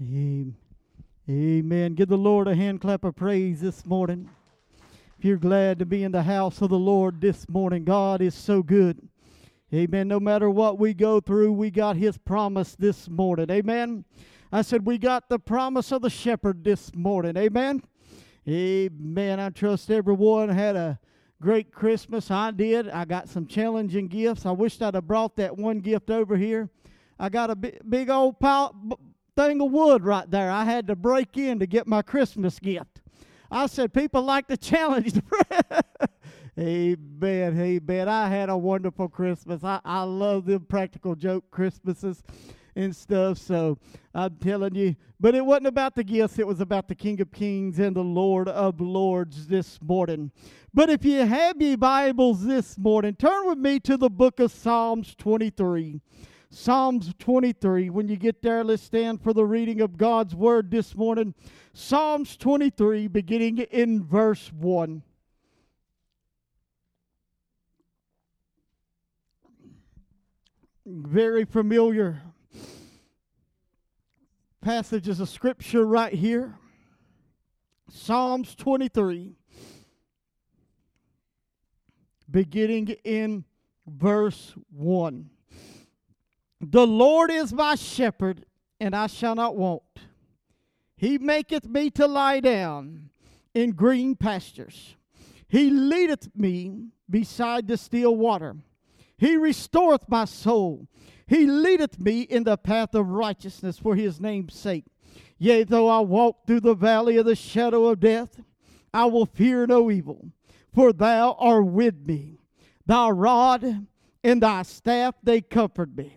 Amen. Give the Lord a hand clap of praise this morning. If you're glad to be in the house of the Lord this morning, God is so good. Amen. No matter what we go through, we got His promise this morning. Amen. I said, We got the promise of the shepherd this morning. Amen. Amen. I trust everyone had a great Christmas. I did. I got some challenging gifts. I wished I'd have brought that one gift over here. I got a big, old pile, thing of wood right there. I had to break in to get my Christmas gift. I said, people like the challenge. amen, amen. I had a wonderful Christmas. I, I love them practical joke Christmases and stuff. So I'm telling you, but it wasn't about the gifts, it was about the King of Kings and the Lord of Lords this morning. But if you have your Bibles this morning, turn with me to the book of Psalms 23. Psalms 23. When you get there, let's stand for the reading of God's word this morning. Psalms 23, beginning in verse 1. Very familiar passages of scripture right here. Psalms 23, beginning in verse 1. The Lord is my shepherd, and I shall not want. He maketh me to lie down in green pastures. He leadeth me beside the still water. He restoreth my soul. He leadeth me in the path of righteousness for his name's sake. Yea, though I walk through the valley of the shadow of death, I will fear no evil, for thou art with me. Thy rod and thy staff, they comfort me.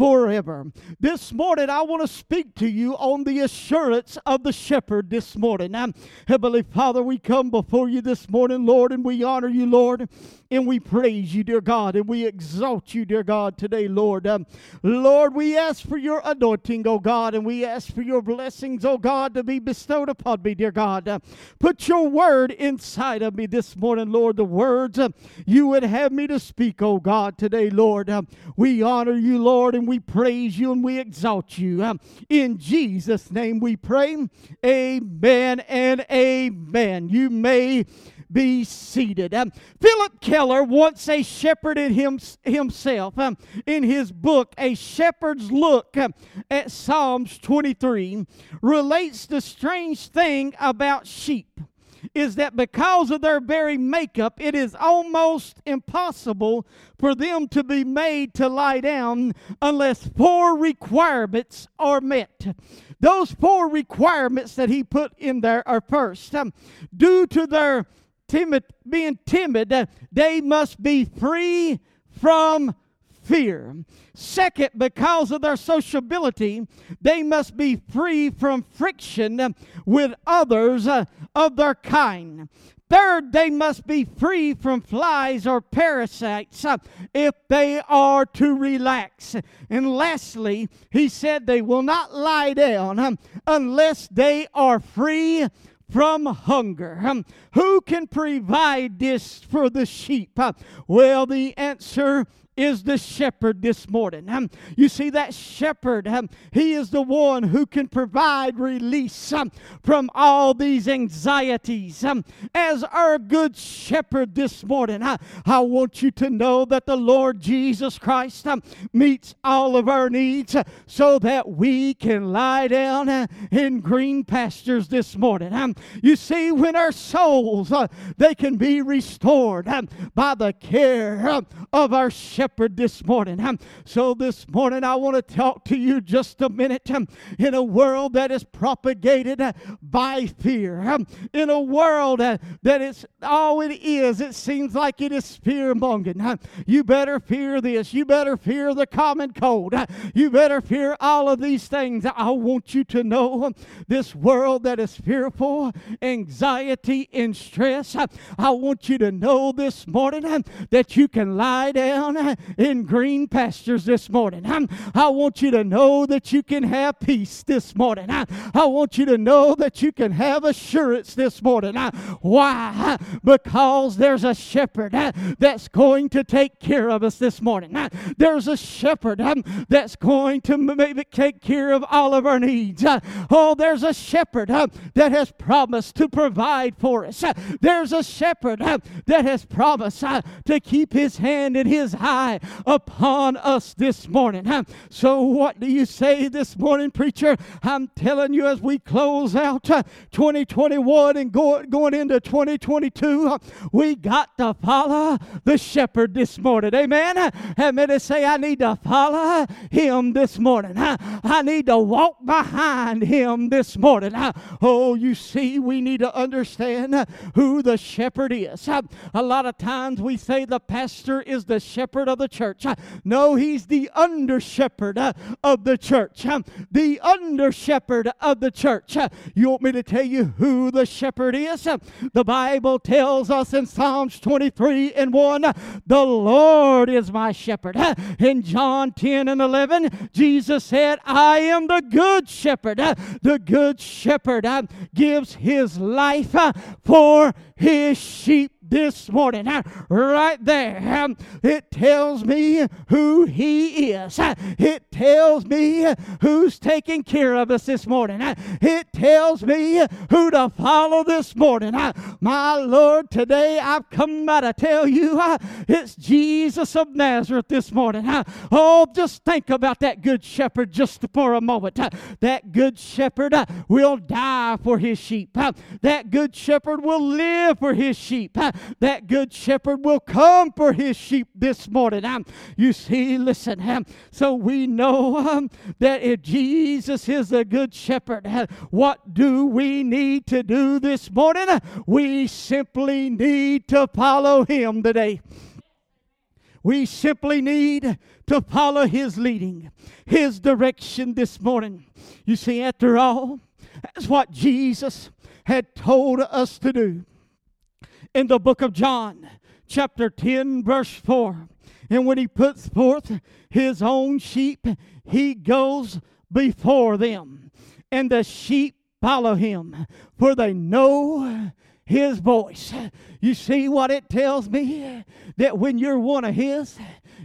forever. This morning, I want to speak to you on the assurance of the shepherd this morning. Now, Heavenly Father, we come before you this morning, Lord, and we honor you, Lord, and we praise you, dear God, and we exalt you, dear God, today, Lord. Um, Lord, we ask for your anointing, oh God, and we ask for your blessings, oh God, to be bestowed upon me, dear God. Uh, put your word inside of me this morning, Lord, the words uh, you would have me to speak, oh God, today, Lord. Uh, we honor you, Lord, and we praise you and we exalt you. Um, in Jesus' name we pray. Amen and amen. You may be seated. Um, Phillip Keller once a shepherded him, himself um, in his book, A Shepherd's Look um, at Psalms 23, relates the strange thing about sheep is that because of their very makeup, it is almost impossible for them to be made to lie down unless four requirements are met. Those four requirements that he put in there are first, um, due to their timid, being timid, uh, they must be free from fear. Second, because of their sociability, they must be free from friction with others uh, of their kind. Third, they must be free from flies or parasites uh, if they are to relax. And lastly, he said they will not lie down um, unless they are free from hunger. Um, who can provide this for the sheep? Uh, well, the answer is the shepherd this morning. Um, you see, that shepherd, um, he is the one who can provide release um, from all these anxieties. Um, as our good shepherd this morning, I, I want you to know that the Lord Jesus Christ um, meets all of our needs uh, so that we can lie down uh, in green pastures this morning. Um, you see, when our souls, uh, they can be restored by the care of our shepherd shepherd this morning. So this morning, I want to talk to you just a minute in a world that is propagated uh, by fear, in a world uh, that is all it is. It seems like it is fear mongering. You better fear this. You better fear the common cold. You better fear all of these things. I want you to know this world that is fearful, anxiety, and stress. I want you to know this morning that you can lie down in green pastures this morning. I want you to know that you can have peace this morning. I want you to know that you can have assurance this morning. Why? Because there's a shepherd that's going to take care of us this morning. There's a shepherd that's going to maybe take care of all of our needs. Oh, there's a shepherd that has promised to provide for us. There's a shepherd that has promised to keep his hand and his eye upon us this morning. So, what do you say this morning, preacher? I'm telling you, as we close out uh, 2021 and go, going into 2022, we got to follow the shepherd this morning. Amen. Me to say, I need to follow him this morning. I need to walk behind him this morning. Oh, you see, we need to understand uh, who the shepherd is. A lot of times we say the pastor is the shepherd of the church. Uh, no, he's uh, uh, the under shepherd of the church. The under shepherd of the church. You want me to tell you who the shepherd is? The Bible tells us in Psalms 23 and 1 the Lord is my shepherd. In John 10 and 11, Jesus said, I am the good shepherd. The good shepherd gives his life for his sheep this morning. Right there, it tells me who He is. It tells me who's taking care of us this morning. It tells me who to follow this morning. My Lord, today I've come by to tell you it's Jesus of Nazareth this morning. Oh, just think about that good shepherd just for a moment. That good shepherd will die for his sheep. That good shepherd will live for his sheep that good shepherd will come for his sheep this morning. Um, you see, listen, um, so we know um, that if Jesus is the good shepherd, uh, what do we need to do this morning? We simply need to follow him today. We simply need to follow his leading, his direction this morning. You see, after all, that's what Jesus had told us to do in the book of John, chapter 10, verse 4. And when he puts forth his own sheep, he goes before them, and the sheep follow him, for they know his voice. You see what it tells me? That when you're one of his,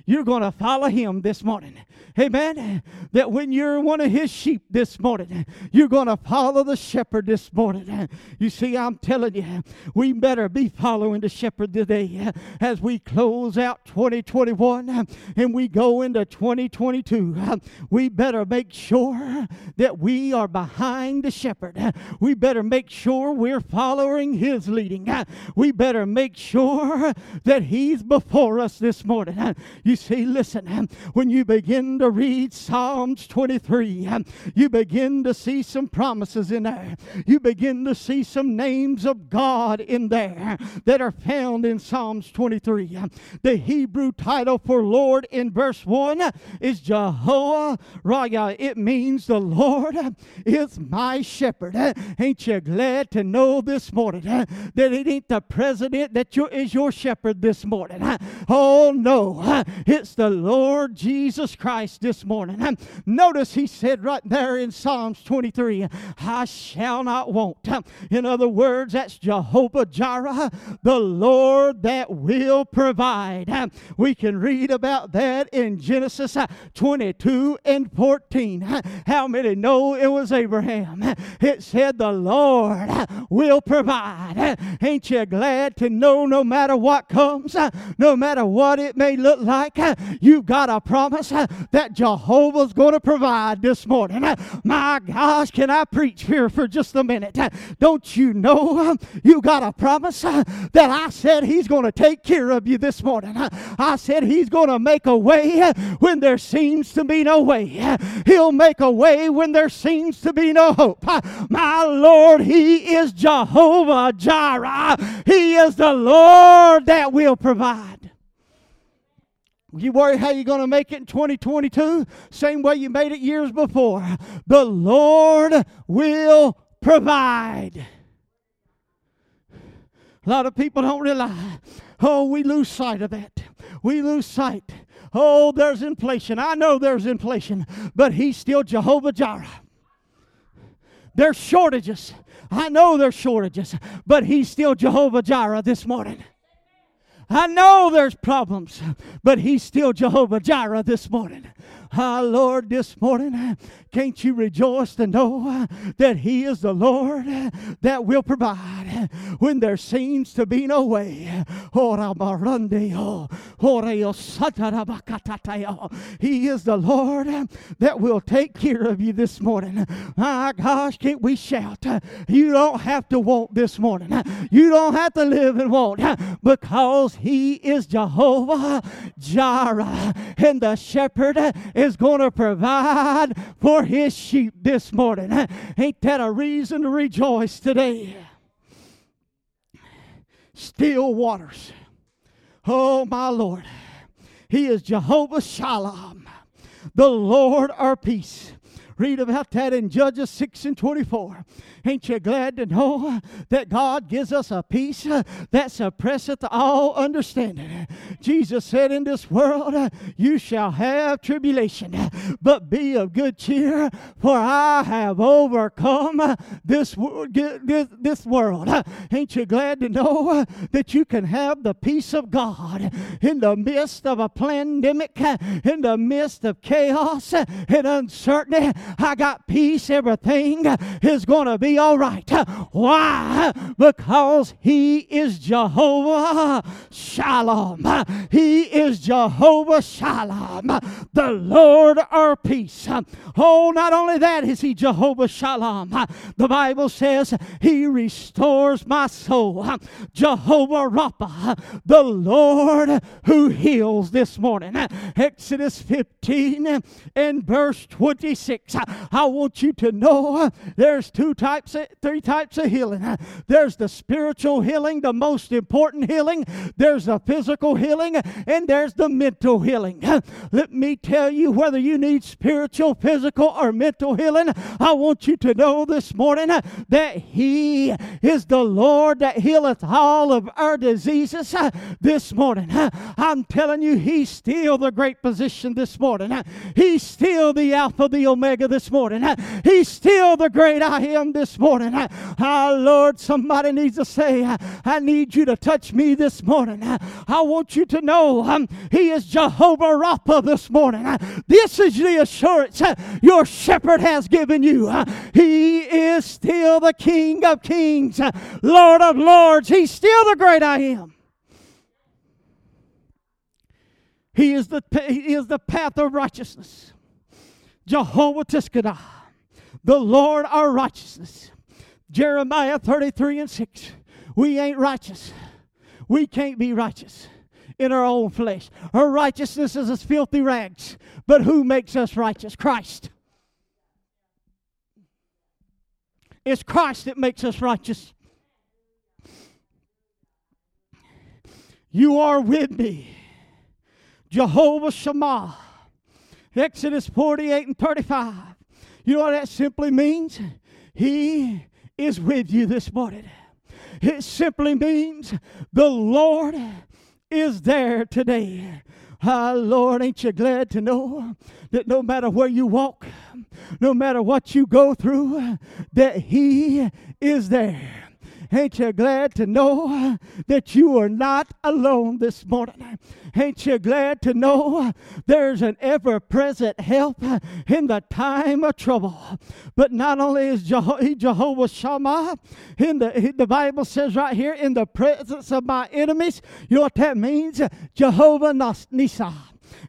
you're going to follow him this morning. Amen. That when you're one of his sheep this morning, you're going to follow the shepherd this morning. You see, I'm telling you, we better be following the shepherd today as we close out 2021 and we go into 2022. We better make sure that we are behind the shepherd. We better make sure we're following his leading. We better make sure that he's before us this morning. You see, listen, when you begin to read Psalms 23, you begin to see some promises in there. You begin to see some names of God in there that are found in Psalms 23. The Hebrew title for Lord in verse 1 is Jehovah Raya. It means the Lord is my shepherd. Ain't you glad to know this morning that it ain't the president that is your shepherd this morning? Oh no, it's the Lord Jesus Christ this morning. Notice he said right there in Psalms 23, I shall not want. In other words, that's Jehovah Jireh, the Lord that will provide. We can read about that in Genesis 22 and 14. How many know it was Abraham? It said, The Lord will provide. Ain't you glad to know no matter what comes, no matter what it may look like, you've got a promise that that Jehovah's going to provide this morning. Uh, my gosh, can I preach here for just a minute? Uh, don't you know you got a promise that I said He's going to take care of you this morning? I said He's going to make a way when there seems to be no way. He'll make a way when there seems to be no hope. My Lord, He is Jehovah Jireh. He is the Lord that will provide. You worry how you're going to make it in 2022? Same way you made it years before. The Lord will provide. A lot of people don't realize. Oh, we lose sight of that. We lose sight Oh, there's inflation. I know there's inflation, but He's still Jehovah Jireh. There's shortages. I know there's shortages, but He's still Jehovah Jireh this morning. I know there's problems, but He's still Jehovah Jireh this morning. Ah, Lord, this morning, can't you rejoice to know that He is the Lord that will provide when there seems to be no way? He is the Lord that will take care of you this morning. My gosh, can't we shout? You don't have to want this morning. You don't have to live and want because He is Jehovah Jireh and the shepherd is going to provide for his sheep this morning. Ain't that a reason to rejoice today? Still waters. Oh, my Lord. He is Jehovah Shalom, the Lord our peace. Read about that in Judges 6 and 24. Ain't you glad to know that God gives us a peace that suppresseth all understanding? Jesus said, In this world you shall have tribulation, but be of good cheer, for I have overcome this, this, this world. Ain't you glad to know that you can have the peace of God in the midst of a pandemic, in the midst of chaos and uncertainty? I got peace. Everything is going to be all right. Why? Because He is Jehovah Shalom. He is Jehovah Shalom, the Lord our peace. Oh, not only that is He Jehovah Shalom, the Bible says He restores my soul. Jehovah Rapha, the Lord who heals this morning. Exodus 15 and verse 26. I want you to know there's two types of, three types of healing. There's the spiritual healing, the most important healing. There's the physical healing, and there's the mental healing. Let me tell you whether you need spiritual, physical, or mental healing. I want you to know this morning that He is the Lord that healeth all of our diseases this morning. I'm telling you, He's still the great physician this morning. He's still the Alpha, the Omega this morning. Uh, he's still the great I am this morning. Oh, Lord, somebody needs to say, uh, I need you to touch me this morning. I want you to know um, He is Jehovah Rapha this morning. This is the assurance your shepherd has given you. He is still the King of kings, Lord of lords. He's still the great I am. He is the, he is the path of righteousness. Jehovah Tsidkenu the Lord our righteousness. Jeremiah 33 and 6. We ain't righteous. We can't be righteous in our own flesh. Our righteousness is as filthy rags. But who makes us righteous? Christ. It's Christ that makes us righteous. You are with me. Jehovah Shammah. Exodus 48 and 35. You know what that simply means? He is with you this morning. It simply means the Lord is there today. Ah, Lord, ain't you glad to know that no matter where you walk, no matter what you go through, that He is there. Ain't you glad to know that you are not alone this morning? Ain't you glad to know there's an ever present help in the time of trouble? But not only is Jeho- Jehovah Shammah, in the, the Bible says right here, in the presence of my enemies, you know what that means? Jehovah Nissi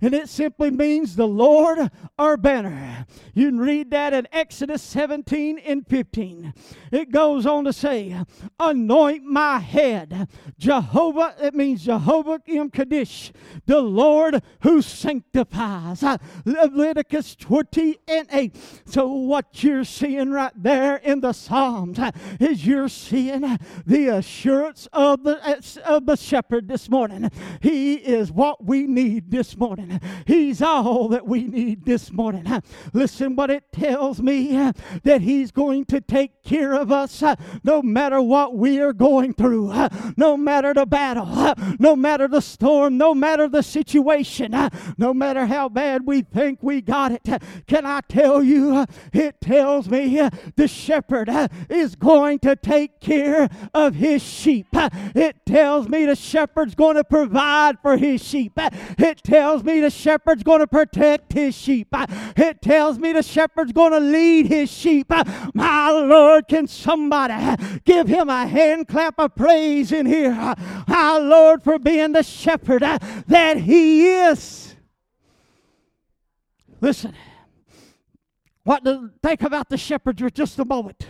and it simply means the Lord our banner. You can read that in Exodus 17 and 15. It goes on to say, Anoint my head. Jehovah, it means Jehovah Im Kaddish, the Lord who sanctifies. Uh, Leviticus 20 and 8. So, what you're seeing right there in the Psalms uh, is you're seeing the assurance of the, uh, of the shepherd this morning. He is what we need this morning morning. He's all that we need this morning. Listen what it tells me that He's going to take care of us no matter what we are going through, no matter the battle, no matter the storm, no matter the situation, no matter how bad we think we got it. Can I tell you, it tells me the shepherd is going to take care of his sheep. It tells me the shepherd's going to provide for his sheep. It tells me the shepherd's going to protect his sheep. It tells me the shepherd's going to lead his sheep. My Lord, can somebody give him a hand clap of praise in here? Our Lord, for being the shepherd that he is. Listen, what to think about the shepherd for just a moment.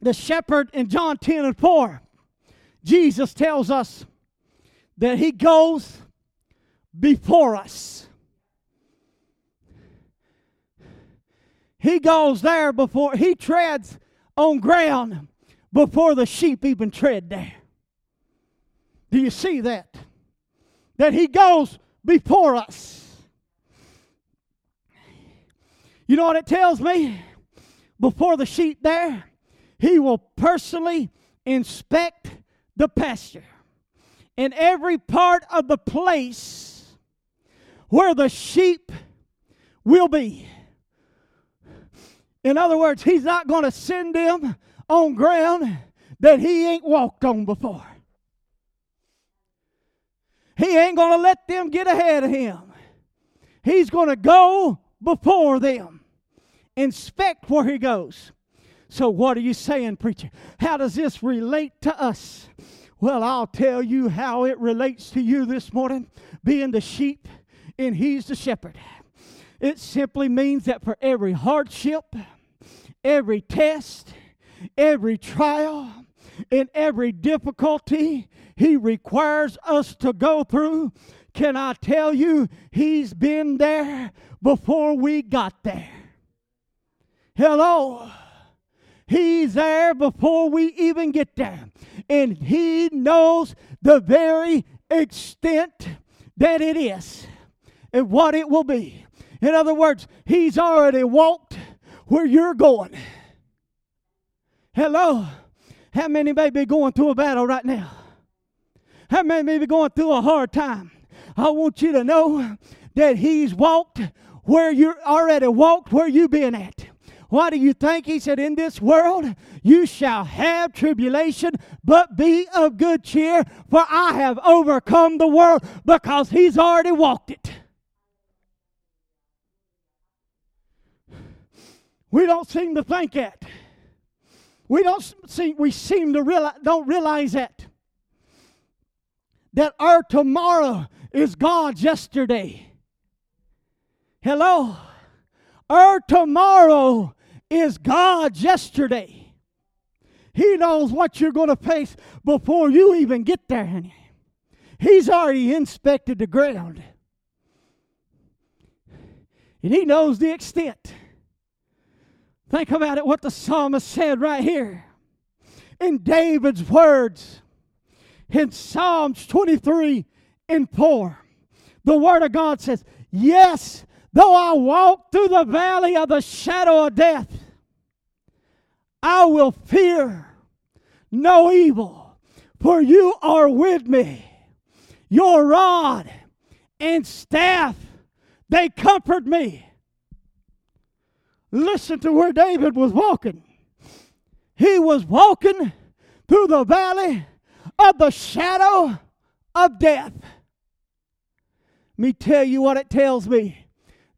The shepherd in John 10 and 4, Jesus tells us that he goes before us. He goes there before, he treads on ground before the sheep even tread there. Do you see that? That he goes before us. You know what it tells me? Before the sheep there, he will personally inspect the pasture in every part of the place where the sheep will be. In other words, he's not going to send them on ground that he ain't walked on before. He ain't going to let them get ahead of him. He's going to go before them, inspect where he goes. So, what are you saying, preacher? How does this relate to us? Well, I'll tell you how it relates to you this morning, being the sheep and he's the shepherd. It simply means that for every hardship, every test, every trial, and every difficulty he requires us to go through, can I tell you, he's been there before we got there. Hello. He's there before we even get there. And He knows the very extent that it is and what it will be. In other words, He's already walked where you're going. Hello. How many may be going through a battle right now? How many may be going through a hard time? I want you to know that He's walked where you're already walked where you've been at. What do you think? He said, In this world you shall have tribulation, but be of good cheer, for I have overcome the world because He's already walked it. We don't seem to think that. We don't see we seem to realize don't realize that. That our tomorrow is God's yesterday. Hello. Our tomorrow is God's yesterday. He knows what you're going to face before you even get there. honey. He's already inspected the ground. And he knows the extent. Think about it, what the psalmist said right here. In David's words, in Psalms 23 and 4, the Word of God says, Yes, Though I walk through the valley of the shadow of death, I will fear no evil, for you are with me. Your rod and staff, they comfort me. Listen to where David was walking. He was walking through the valley of the shadow of death. Let me tell you what it tells me.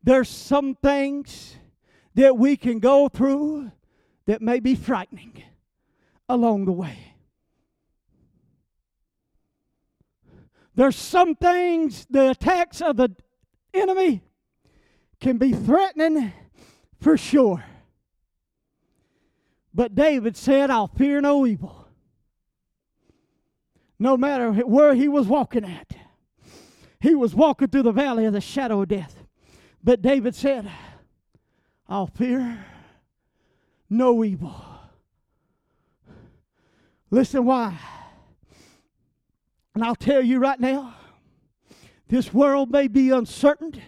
There's some things that we can go through that may be frightening along the way. There's some things, the attacks of the enemy can be threatening for sure. But David said, I'll fear no evil. No matter where he was walking at, he was walking through the valley of the shadow of death. But David said, I'll fear no evil. Listen why. And I'll tell you right now, this world may be uncertain,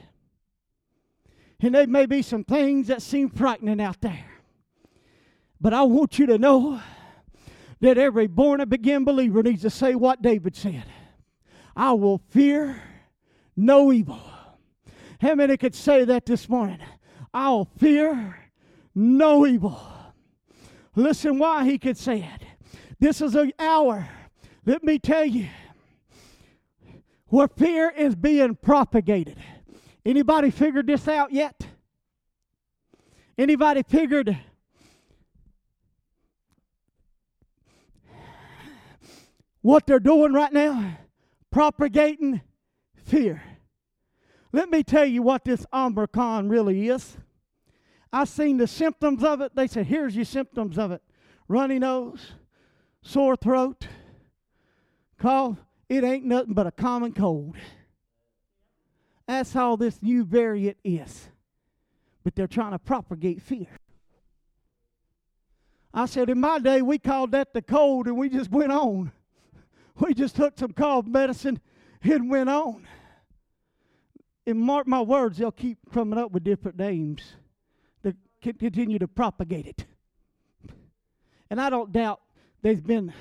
and there may be some things that seem frightening out there. But I want you to know that every born again believer needs to say what David said I will fear no evil. How many could say that this morning? I'll fear no evil. Listen why he could say it. This is an hour, let me tell you, where fear is being propagated. Anybody figured this out yet? Anybody figured what they're doing right now? Propagating fear. Let me tell you what this Omicron really is. I've seen the symptoms of it. They said, here's your symptoms of it runny nose, sore throat, cough. It ain't nothing but a common cold. That's all this new variant is. But they're trying to propagate fear. I said, in my day, we called that the cold and we just went on. We just took some cough medicine and went on. And mark my words, they'll keep coming up with different names to continue to propagate it. And I don't doubt there's been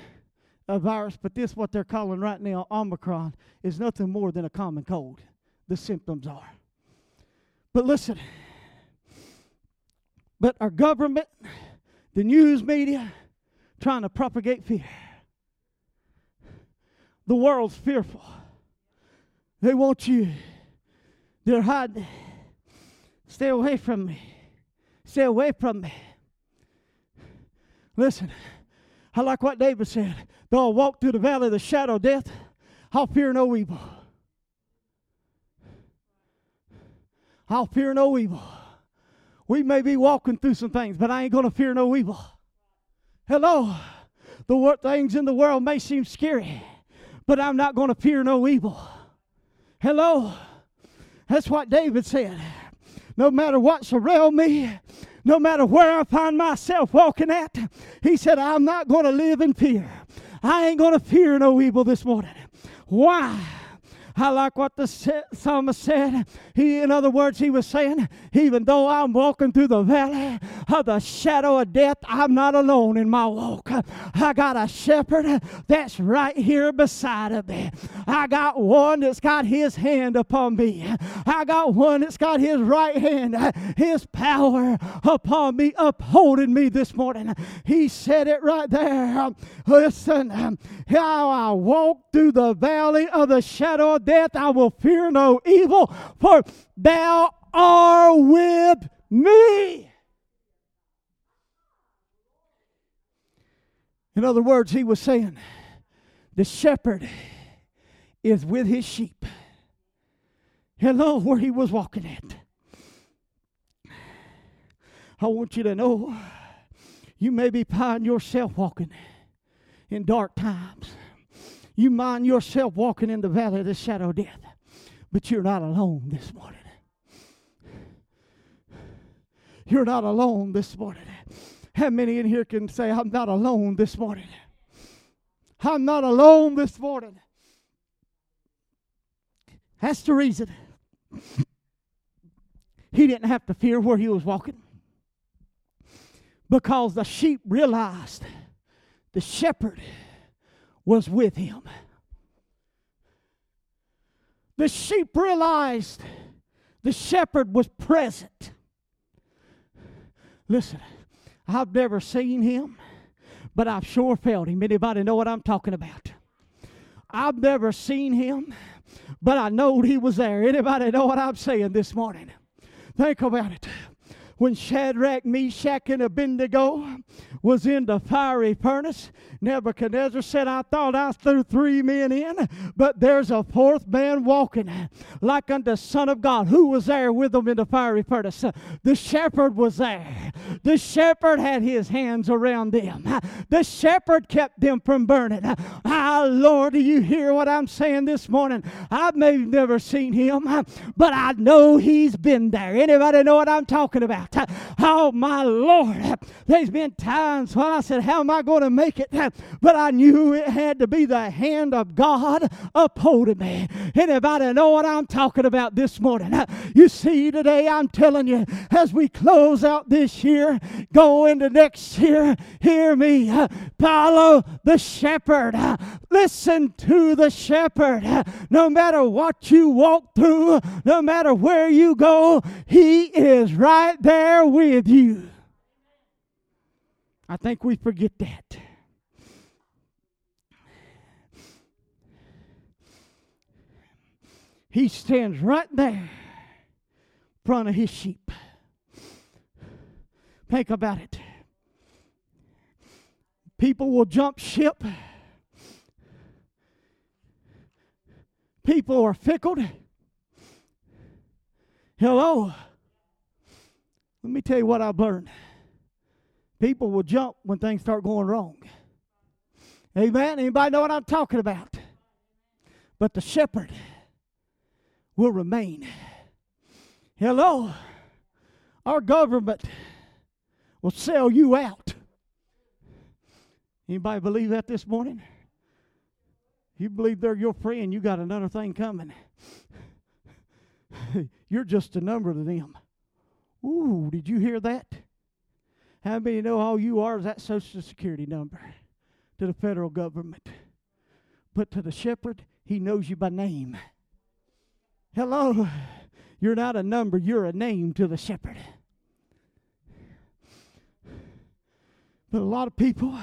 a virus, but this, what they're calling right now Omicron, is nothing more than a common cold. The symptoms are. But listen, but our government, the news media, trying to propagate fear. The world's fearful. They want you. They're hiding. Stay away from me. Stay away from me. Listen, I like what David said. Though I walk through the valley of the shadow of death, I'll fear no evil. I'll fear no evil. We may be walking through some things, but I ain't going to fear no evil. Hello. The things in the world may seem scary, but I'm not going to fear no evil. Hello. That's what David said. No matter what's around me, no matter where I find myself walking at, he said, I'm not going to live in fear. I ain't going to fear no evil this morning. Why? I like what the psalmist said. He, in other words, he was saying, even though I'm walking through the valley of the shadow of death, I'm not alone in my walk. I got a shepherd that's right here beside of me. I got one that's got his hand upon me. I got one that's got his right hand, his power upon me, upholding me this morning. He said it right there. Listen, how I walk through the valley of the shadow of death, I will fear no evil, for thou art with me. In other words, he was saying, the shepherd is with his sheep. Hello, where he was walking at. I want you to know you may be finding yourself walking in dark times. You mind yourself walking in the valley of the shadow of death, but you're not alone this morning. You're not alone this morning. How many in here can say, I'm not alone this morning? I'm not alone this morning. That's the reason. He didn't have to fear where he was walking because the sheep realized the shepherd was with him. The sheep realized the shepherd was present. Listen, I've never seen him, but I've sure felt him. Anybody know what I'm talking about? I've never seen him, but I know he was there. Anybody know what I'm saying this morning? Think about it when Shadrach, Meshach, and Abednego was in the fiery furnace, Nebuchadnezzar said, I thought I threw three men in, but there's a fourth man walking like unto Son of God. Who was there with them in the fiery furnace? The shepherd was there. The shepherd had his hands around them. The shepherd kept them from burning. Ah, Lord, do you hear what I'm saying this morning? I may have never seen him, but I know he's been there. Anybody know what I'm talking about? About. Oh, my Lord. There's been times when I said, How am I going to make it? But I knew it had to be the hand of God upholding me. Anybody know what I'm talking about this morning? You see, today I'm telling you, as we close out this year, go into next year, hear me. Follow the shepherd. Listen to the shepherd. No matter what you walk through, no matter where you go, he is right there with you. I think we forget that. He stands right there in front of his sheep. Think about it. People will jump ship. People are fickle. Hello. Let me tell you what I've learned. People will jump when things start going wrong. Amen. Anybody know what I'm talking about? But the shepherd will remain. Hello. Our government will sell you out. Anybody believe that this morning? You believe they're your friend, you got another thing coming. You're just a number to them. Ooh, did you hear that? How many know all you are is that Social Security number to the federal government? But to the shepherd, he knows you by name. Hello. You're not a number, you're a name to the shepherd. But a lot of people,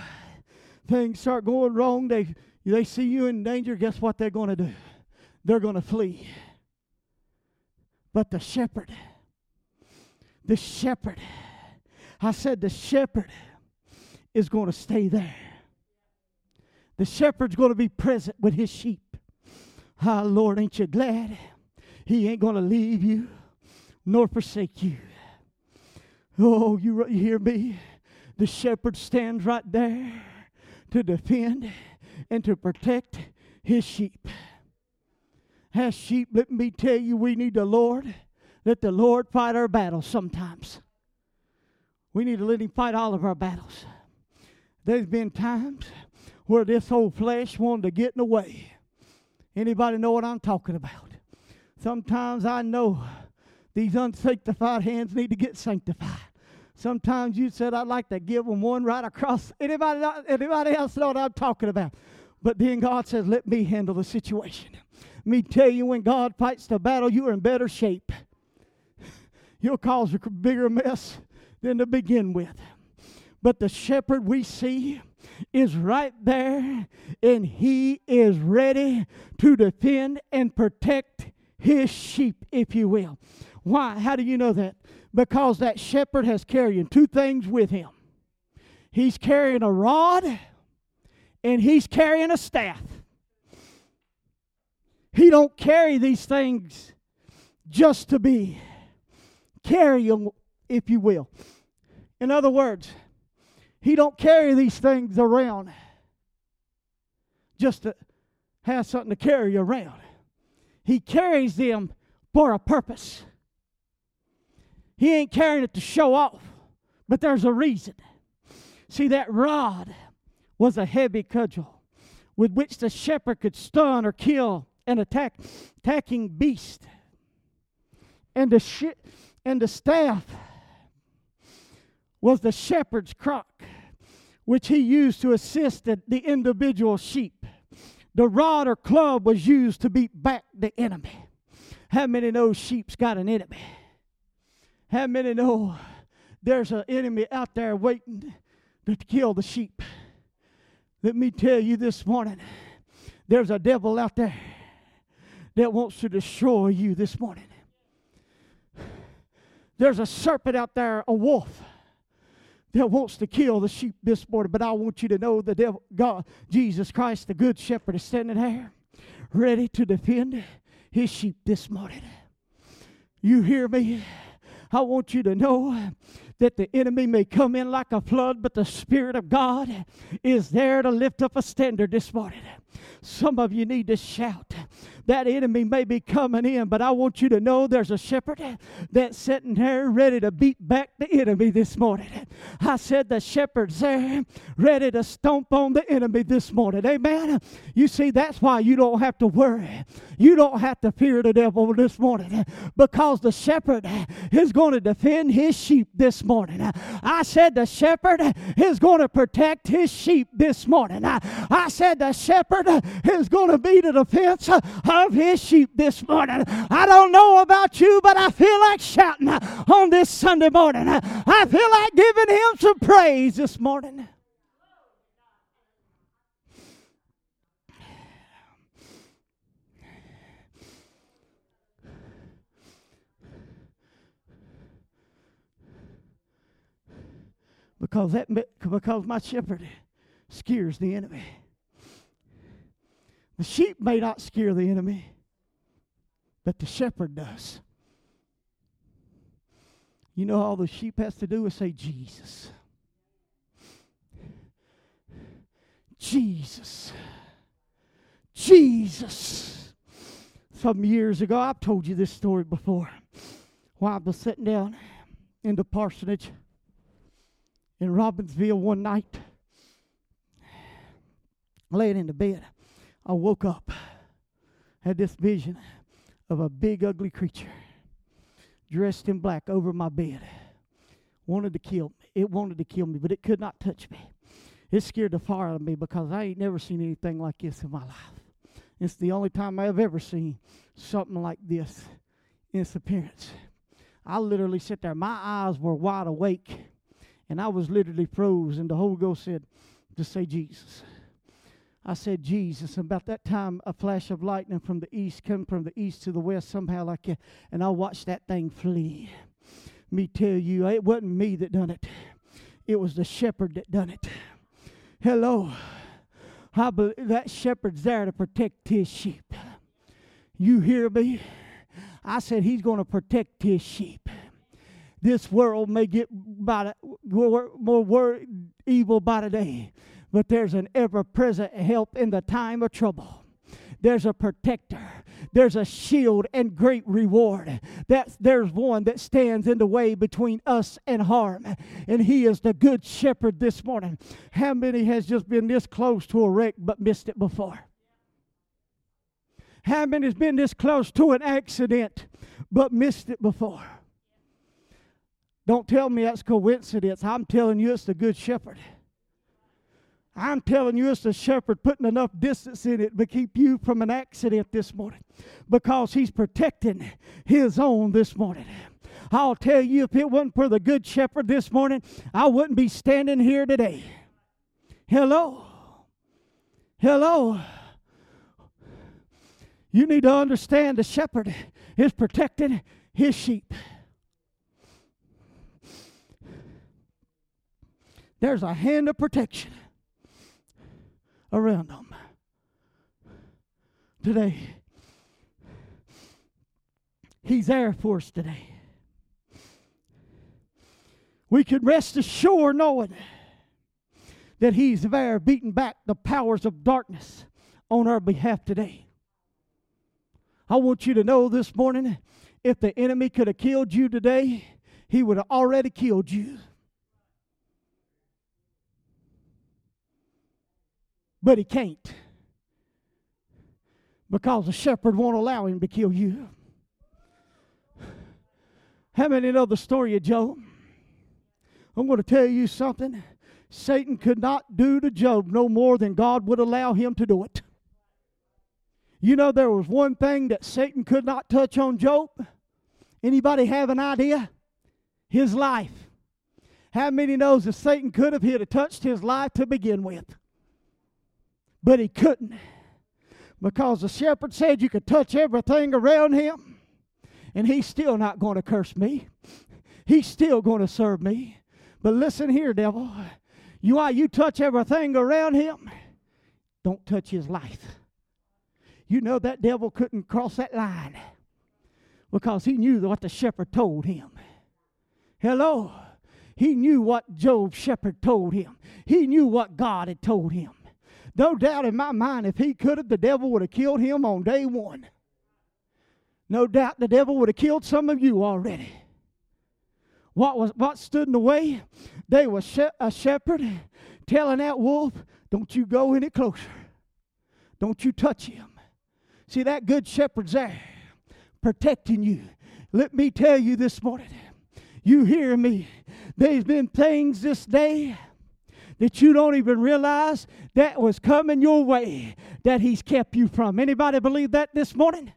things start going wrong, they they see you in danger, guess what they're going to do? They're going to flee. But the shepherd, the shepherd, I said the shepherd is going to stay there. The shepherd's going to be present with his sheep. Ah, Lord, ain't you glad? He ain't going to leave you nor forsake you. Oh, you, you hear me? The shepherd stands right there to defend and to protect his sheep. As sheep, let me tell you, we need the Lord. Let the Lord fight our battles sometimes. We need to let him fight all of our battles. There's been times where this old flesh wanted to get in the way. Anybody know what I'm talking about? Sometimes I know these unsanctified hands need to get sanctified. Sometimes you said I'd like to give them one right across. Anybody, anybody else know what I'm talking about? But then God says, "Let me handle the situation." Me tell you, when God fights the battle, you are in better shape. You'll cause a bigger mess than to begin with. But the shepherd we see is right there, and he is ready to defend and protect his sheep, if you will. Why? How do you know that? Because that shepherd has carrying two things with him. He's carrying a rod and he's carrying a staff. He don't carry these things just to be carrying, if you will. In other words, he don't carry these things around just to have something to carry around. He carries them for a purpose. He ain't carrying it to show off, but there's a reason. See, that rod was a heavy cudgel with which the shepherd could stun or kill an attack, attacking beast. And the, and the staff was the shepherd's crock, which he used to assist the, individual sheep. The rod or club was used to beat back the enemy. How many know sheep's got an enemy? How many know there's an enemy out there waiting to kill the sheep? Let me tell you this morning there's a devil out there that wants to destroy you this morning. There's a serpent out there, a wolf, that wants to kill the sheep this morning. But I want you to know the devil, God, Jesus Christ, the good shepherd, is standing there ready to defend his sheep this morning. You hear me? I want you to know that the enemy may come in like a flood, but the Spirit of God is there to lift up a standard this morning. Some of you need to shout. That enemy may be coming in, but I want you to know there's a shepherd that's sitting there ready to beat back the enemy this morning. I said the shepherd's there ready to stomp on the enemy this morning. Amen. You see, that's why you don't have to worry. You don't have to fear the devil this morning because the shepherd is going to defend his sheep this morning. I said the shepherd is going to protect his sheep this morning. I said the shepherd is going to be the defense of his sheep this morning. I don't know about you, but I feel like shouting on this Sunday morning. I feel like giving him some praise this morning. because that because my shepherd scares the enemy. The sheep may not scare the enemy, but the shepherd does. You know, all the sheep has to do is say, Jesus. Jesus. Jesus. Some years ago, I've told you this story before. While I was sitting down in the parsonage in Robbinsville one night, laying in the bed. I woke up, had this vision of a big, ugly creature dressed in black over my bed. Wanted to kill me. It wanted to kill me, but it could not touch me. It scared the fire out of me because I ain't never seen anything like this in my life. It's the only time I've ever seen something like this in its appearance. I literally sat there. My eyes were wide awake, and I was literally froze. And the Holy Ghost said, "Just say Jesus." I said, Jesus. And about that time, a flash of lightning from the east come from the east to the west, somehow like that. And I watched that thing flee. Me tell you, it wasn't me that done it. It was the shepherd that done it. Hello. I believe that shepherd's there to protect his sheep. You hear me? I said he's going to protect his sheep. This world may get by more, more evil by the day, but there's an ever present help in the time of trouble. There's a protector. There's a shield and great reward. That there's one that stands in the way between us and harm. And he is the good shepherd this morning. How many has just been this close to a wreck but missed it before? How many has been this close to an accident but missed it before? Don't tell me that's coincidence. I'm telling you it's the good shepherd. I'm telling you, it's the shepherd putting enough distance in it to keep you from an accident this morning because he's protecting his own this morning. I'll tell you, if it wasn't for the good shepherd this morning, I wouldn't be standing here today. Hello. Hello. You need to understand the shepherd is protecting his sheep. There's a hand of protection around them today. He's there for us today. We can rest assured knowing that He's there beating back the powers of darkness on our behalf today. I want you to know this morning if the enemy could have killed you today, he would have already killed you. But he can't. Because the shepherd won't allow him to kill you. How many know the story of Job? I'm going to tell you something. Satan could not do to Job no more than God would allow him to do it. You know there was one thing that Satan could not touch on Job? Anybody have an idea? His life. How many knows that Satan could have he'd have touched his life to begin with? But he couldn't because the shepherd said you could touch everything around him and he's still not going to curse me. He's still going to serve me. But listen here, devil. You are you touch everything around him, don't touch his life. You know that devil couldn't cross that line because he knew what the shepherd told him. Hello. He knew what Job's shepherd told him. He knew what God had told him No doubt in my mind, if he could have, the devil would have killed him on day one. No doubt the devil would have killed some of you already. What was what stood in the way? They was she- a shepherd telling that wolf, "Don't you go any closer. Don't you touch him." See that good shepherd's there, protecting you. Let me tell you this morning. You hear me? There's been things this day that you don't even realize that was coming your way that he's kept you from. Anybody believe that this morning?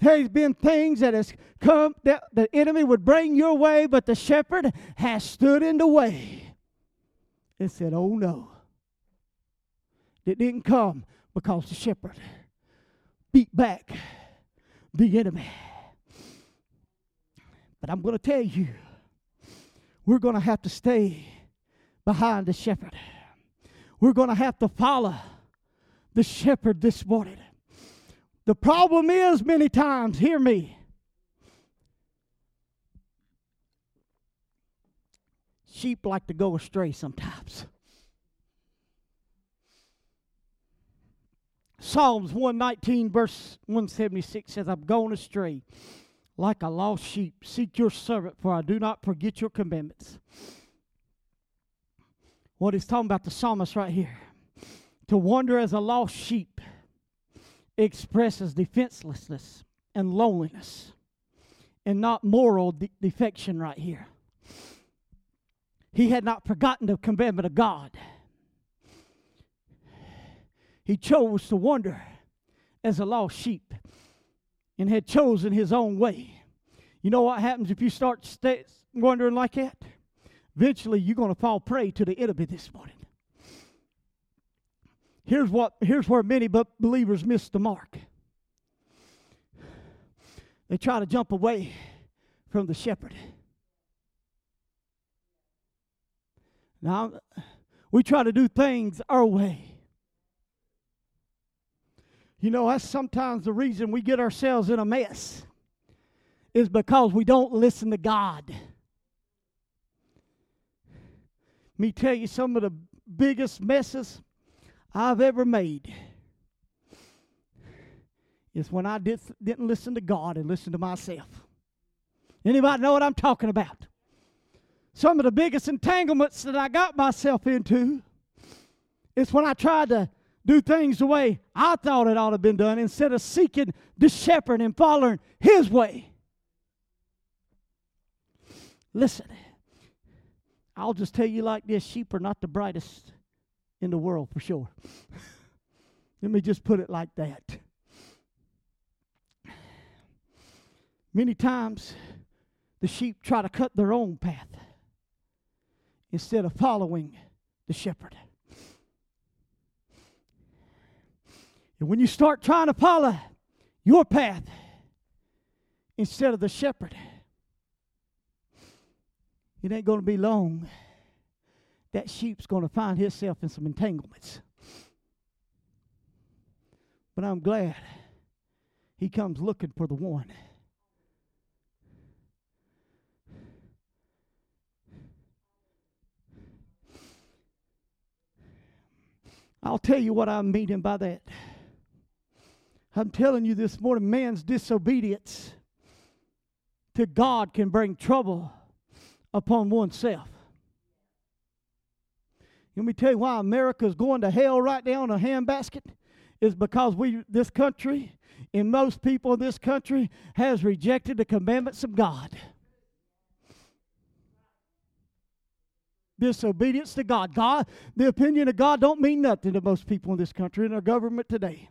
There's been things that has come that the enemy would bring your way, but the shepherd has stood in the way and said, Oh no. It didn't come because the shepherd beat back the enemy. But I'm going to tell you, we're going to have to stay behind the shepherd. We're going to have to follow the shepherd this morning. The problem is, many times, hear me. Sheep like to go astray sometimes. Psalms 119, verse 176 says, I've gone astray like a lost sheep. Seek your servant, for I do not forget your commandments. What he's talking about, the psalmist right here. To wander as a lost sheep expresses defenselessness and loneliness and not moral de- defection right here. He had not forgotten the commandment of God. He chose to wander as a lost sheep and had chosen his own way. You know what happens if you start st- wandering like that? Eventually, you're going to fall prey to the enemy this morning. Here's what here's where many believers miss the mark. They try to jump away from the shepherd. Now, we try to do things our way. You know, that's sometimes the reason we get ourselves in a mess is because we don't listen to God. Me tell you some of the biggest messes I've ever made is when I did, didn't listen to God and listen to myself. Anybody know what I'm talking about? Some of the biggest entanglements that I got myself into is when I tried to do things the way I thought it ought to have been done instead of seeking the shepherd and following his way. Listen, I'll just tell you like this sheep are not the brightest in the world for sure. Let me just put it like that. Many times, the sheep try to cut their own path instead of following the shepherd. And when you start trying to follow your path instead of the shepherd, it ain't going to be long that sheep's going to find himself in some entanglements. But I'm glad he comes looking for the one. I'll tell you what I'm meaning by that. I'm telling you this morning man's disobedience to God can bring trouble upon oneself. Let me tell you why America's going to hell right now in a handbasket is because we this country and most people in this country has rejected the commandments of God. Disobedience to God. God, the opinion of God don't mean nothing to most people in this country and our government today.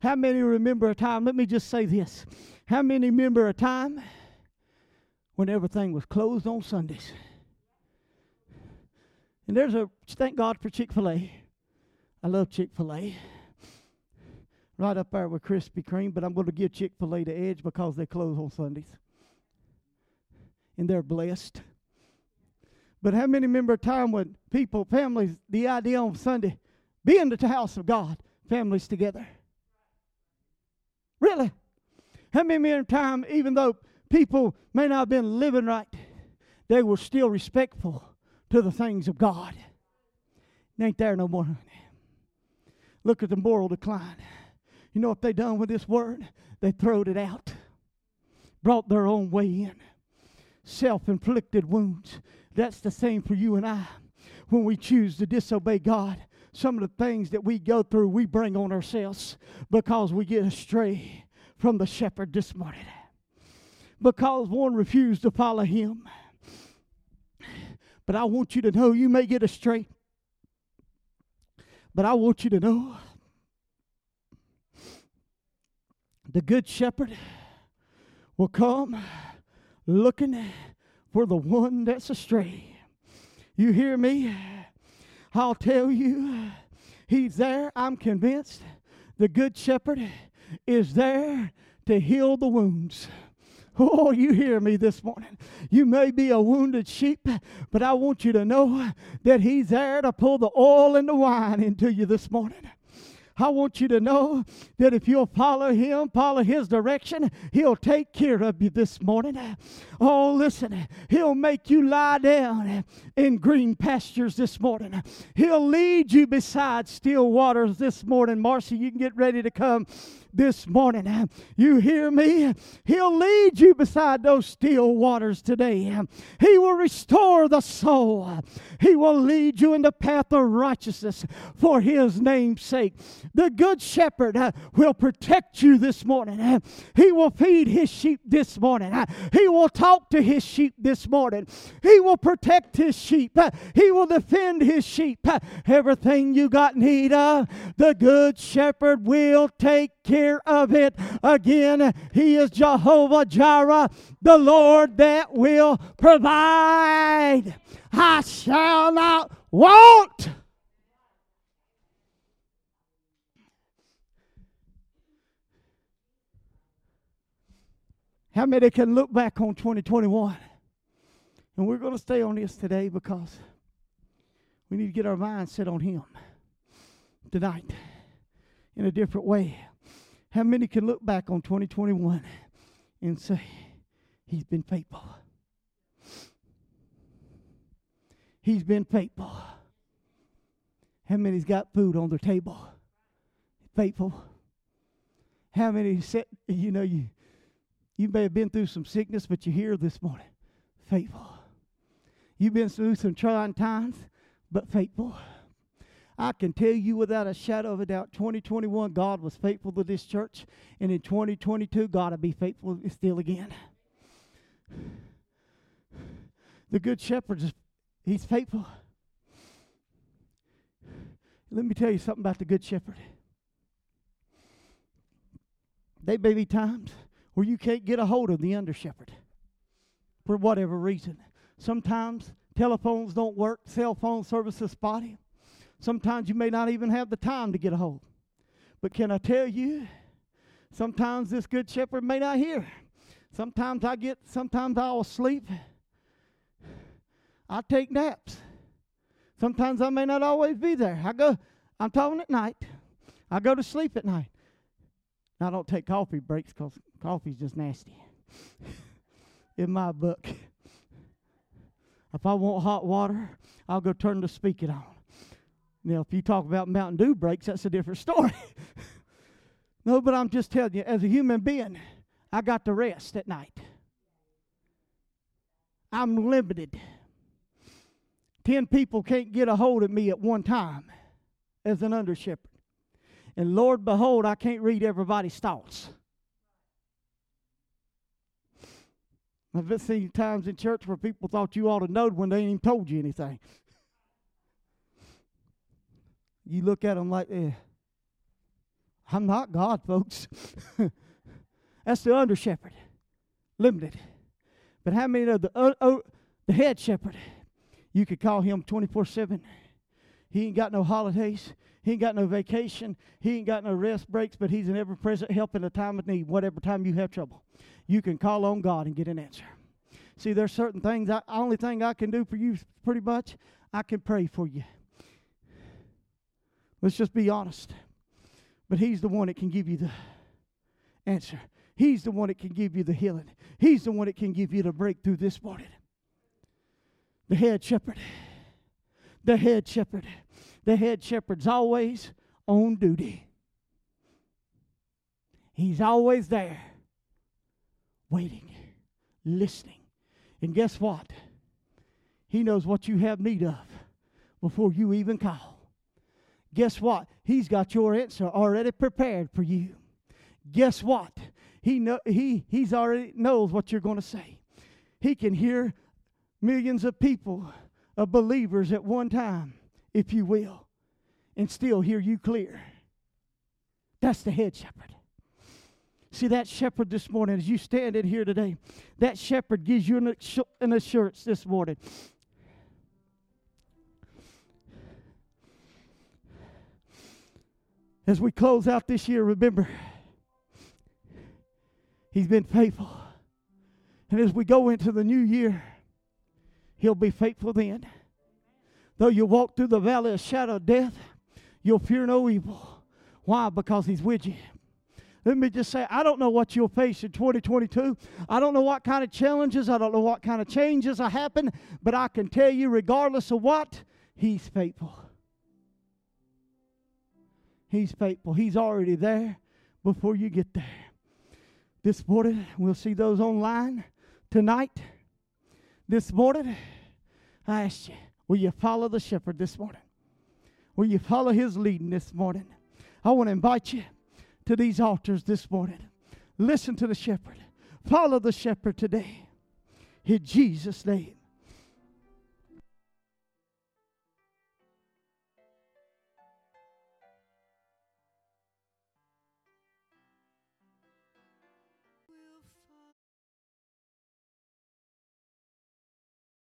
How many remember a time? Let me just say this. How many remember a time when everything was closed on Sundays? And there's a thank God for Chick fil A. I love Chick fil A. Right up there with Krispy Kreme, but I'm going to give Chick fil A the edge because they close on Sundays. And they're blessed. But how many remember a time when people, families, the idea on Sunday, being the house of God, families together? Really? How many remember a time, even though people may not have been living right, they were still respectful to the things of God. It ain't there no more. Look at the moral decline. You know what they done with this word? They throwed it out, brought their own way in. Self inflicted wounds. That's the same for you and I. When we choose to disobey God, some of the things that we go through, we bring on ourselves because we get astray from the shepherd this morning. Because one refused to follow him. But I want you to know you may get astray. But I want you to know the good shepherd will come looking for the one that's astray. You hear me? I'll tell you, he's there. I'm convinced the good shepherd is there to heal the wounds. Oh, you hear me this morning. You may be a wounded sheep, but I want you to know that He's there to pull the oil and the wine into you this morning. I want you to know that if you'll follow Him, follow His direction, He'll take care of you this morning. Oh, listen, He'll make you lie down in green pastures this morning. He'll lead you beside still waters this morning. Marcy, you can get ready to come this morning. You hear me? He'll lead you beside those still waters today. He will restore the soul. He will lead you in the path of righteousness for his name's sake. The good shepherd uh, will protect you this morning. He will feed his sheep this morning. Uh, he will talk to his sheep this morning. He will protect his sheep. Uh, he will defend his sheep. Everything you got need of, the good shepherd will take care of it again. He is Jehovah Jireh, the Lord that will provide. I shall not want. How many can look back on 2021? And we're going to stay on this today because we need to get our mind set on Him tonight in a different way. How many can look back on 2021 and say, He's been faithful? He's been faithful. How many's got food on their table? Faithful. How many said, you know, you you may have been through some sickness, but you're here this morning. Faithful. You've been through some trying times, but faithful. I can tell you without a shadow of a doubt, 2021, God was faithful to this church. And in 2022, God will be faithful still again. The Good Shepherd, he's faithful. Let me tell you something about the Good Shepherd. There may be times where you can't get a hold of the under shepherd for whatever reason. Sometimes telephones don't work, cell phone service is spotty. Sometimes you may not even have the time to get a hold. But can I tell you, sometimes this good shepherd may not hear. Sometimes I get, sometimes I'll sleep. I take naps. Sometimes I may not always be there. I go, I'm talking at night. I go to sleep at night. I don't take coffee breaks because coffee's just nasty in my book. If I want hot water, I'll go turn the spigot on. Now, if you talk about Mountain Dew breaks, that's a different story. no, but I'm just telling you, as a human being, I got to rest at night. I'm limited. Ten people can't get a hold of me at one time as an under shepherd. And Lord, behold, I can't read everybody's thoughts. I've seen times in church where people thought you ought to know when they ain't even told you anything. You look at them like, eh, I'm not God, folks. That's the under shepherd, limited. But how many of the uh, uh, the head shepherd? You could call him 24 7. He ain't got no holidays. He ain't got no vacation. He ain't got no rest breaks, but he's an ever present help in a time of need, whatever time you have trouble. You can call on God and get an answer. See, there's certain things, the only thing I can do for you, pretty much, I can pray for you. Let's just be honest. But He's the one that can give you the answer. He's the one that can give you the healing. He's the one that can give you the breakthrough this morning. The head shepherd. The head shepherd. The head shepherd's always on duty. He's always there, waiting, listening. And guess what? He knows what you have need of before you even call. Guess what? He's got your answer already prepared for you. Guess what? He know he he's already knows what you're going to say. He can hear millions of people, of believers at one time, if you will, and still hear you clear. That's the head shepherd. See, that shepherd this morning, as you stand in here today, that shepherd gives you an assurance this morning. As we close out this year, remember, He's been faithful. And as we go into the new year, He'll be faithful then. Though you walk through the valley of shadow of death, you'll fear no evil. Why? Because He's with you. Let me just say, I don't know what you'll face in 2022. I don't know what kind of challenges, I don't know what kind of changes are happening, but I can tell you, regardless of what, He's faithful. He's faithful. He's already there before you get there. This morning, we'll see those online tonight. This morning, I ask you, will you follow the shepherd this morning? Will you follow his leading this morning? I want to invite you to these altars this morning. Listen to the shepherd. Follow the shepherd today. In Jesus' name.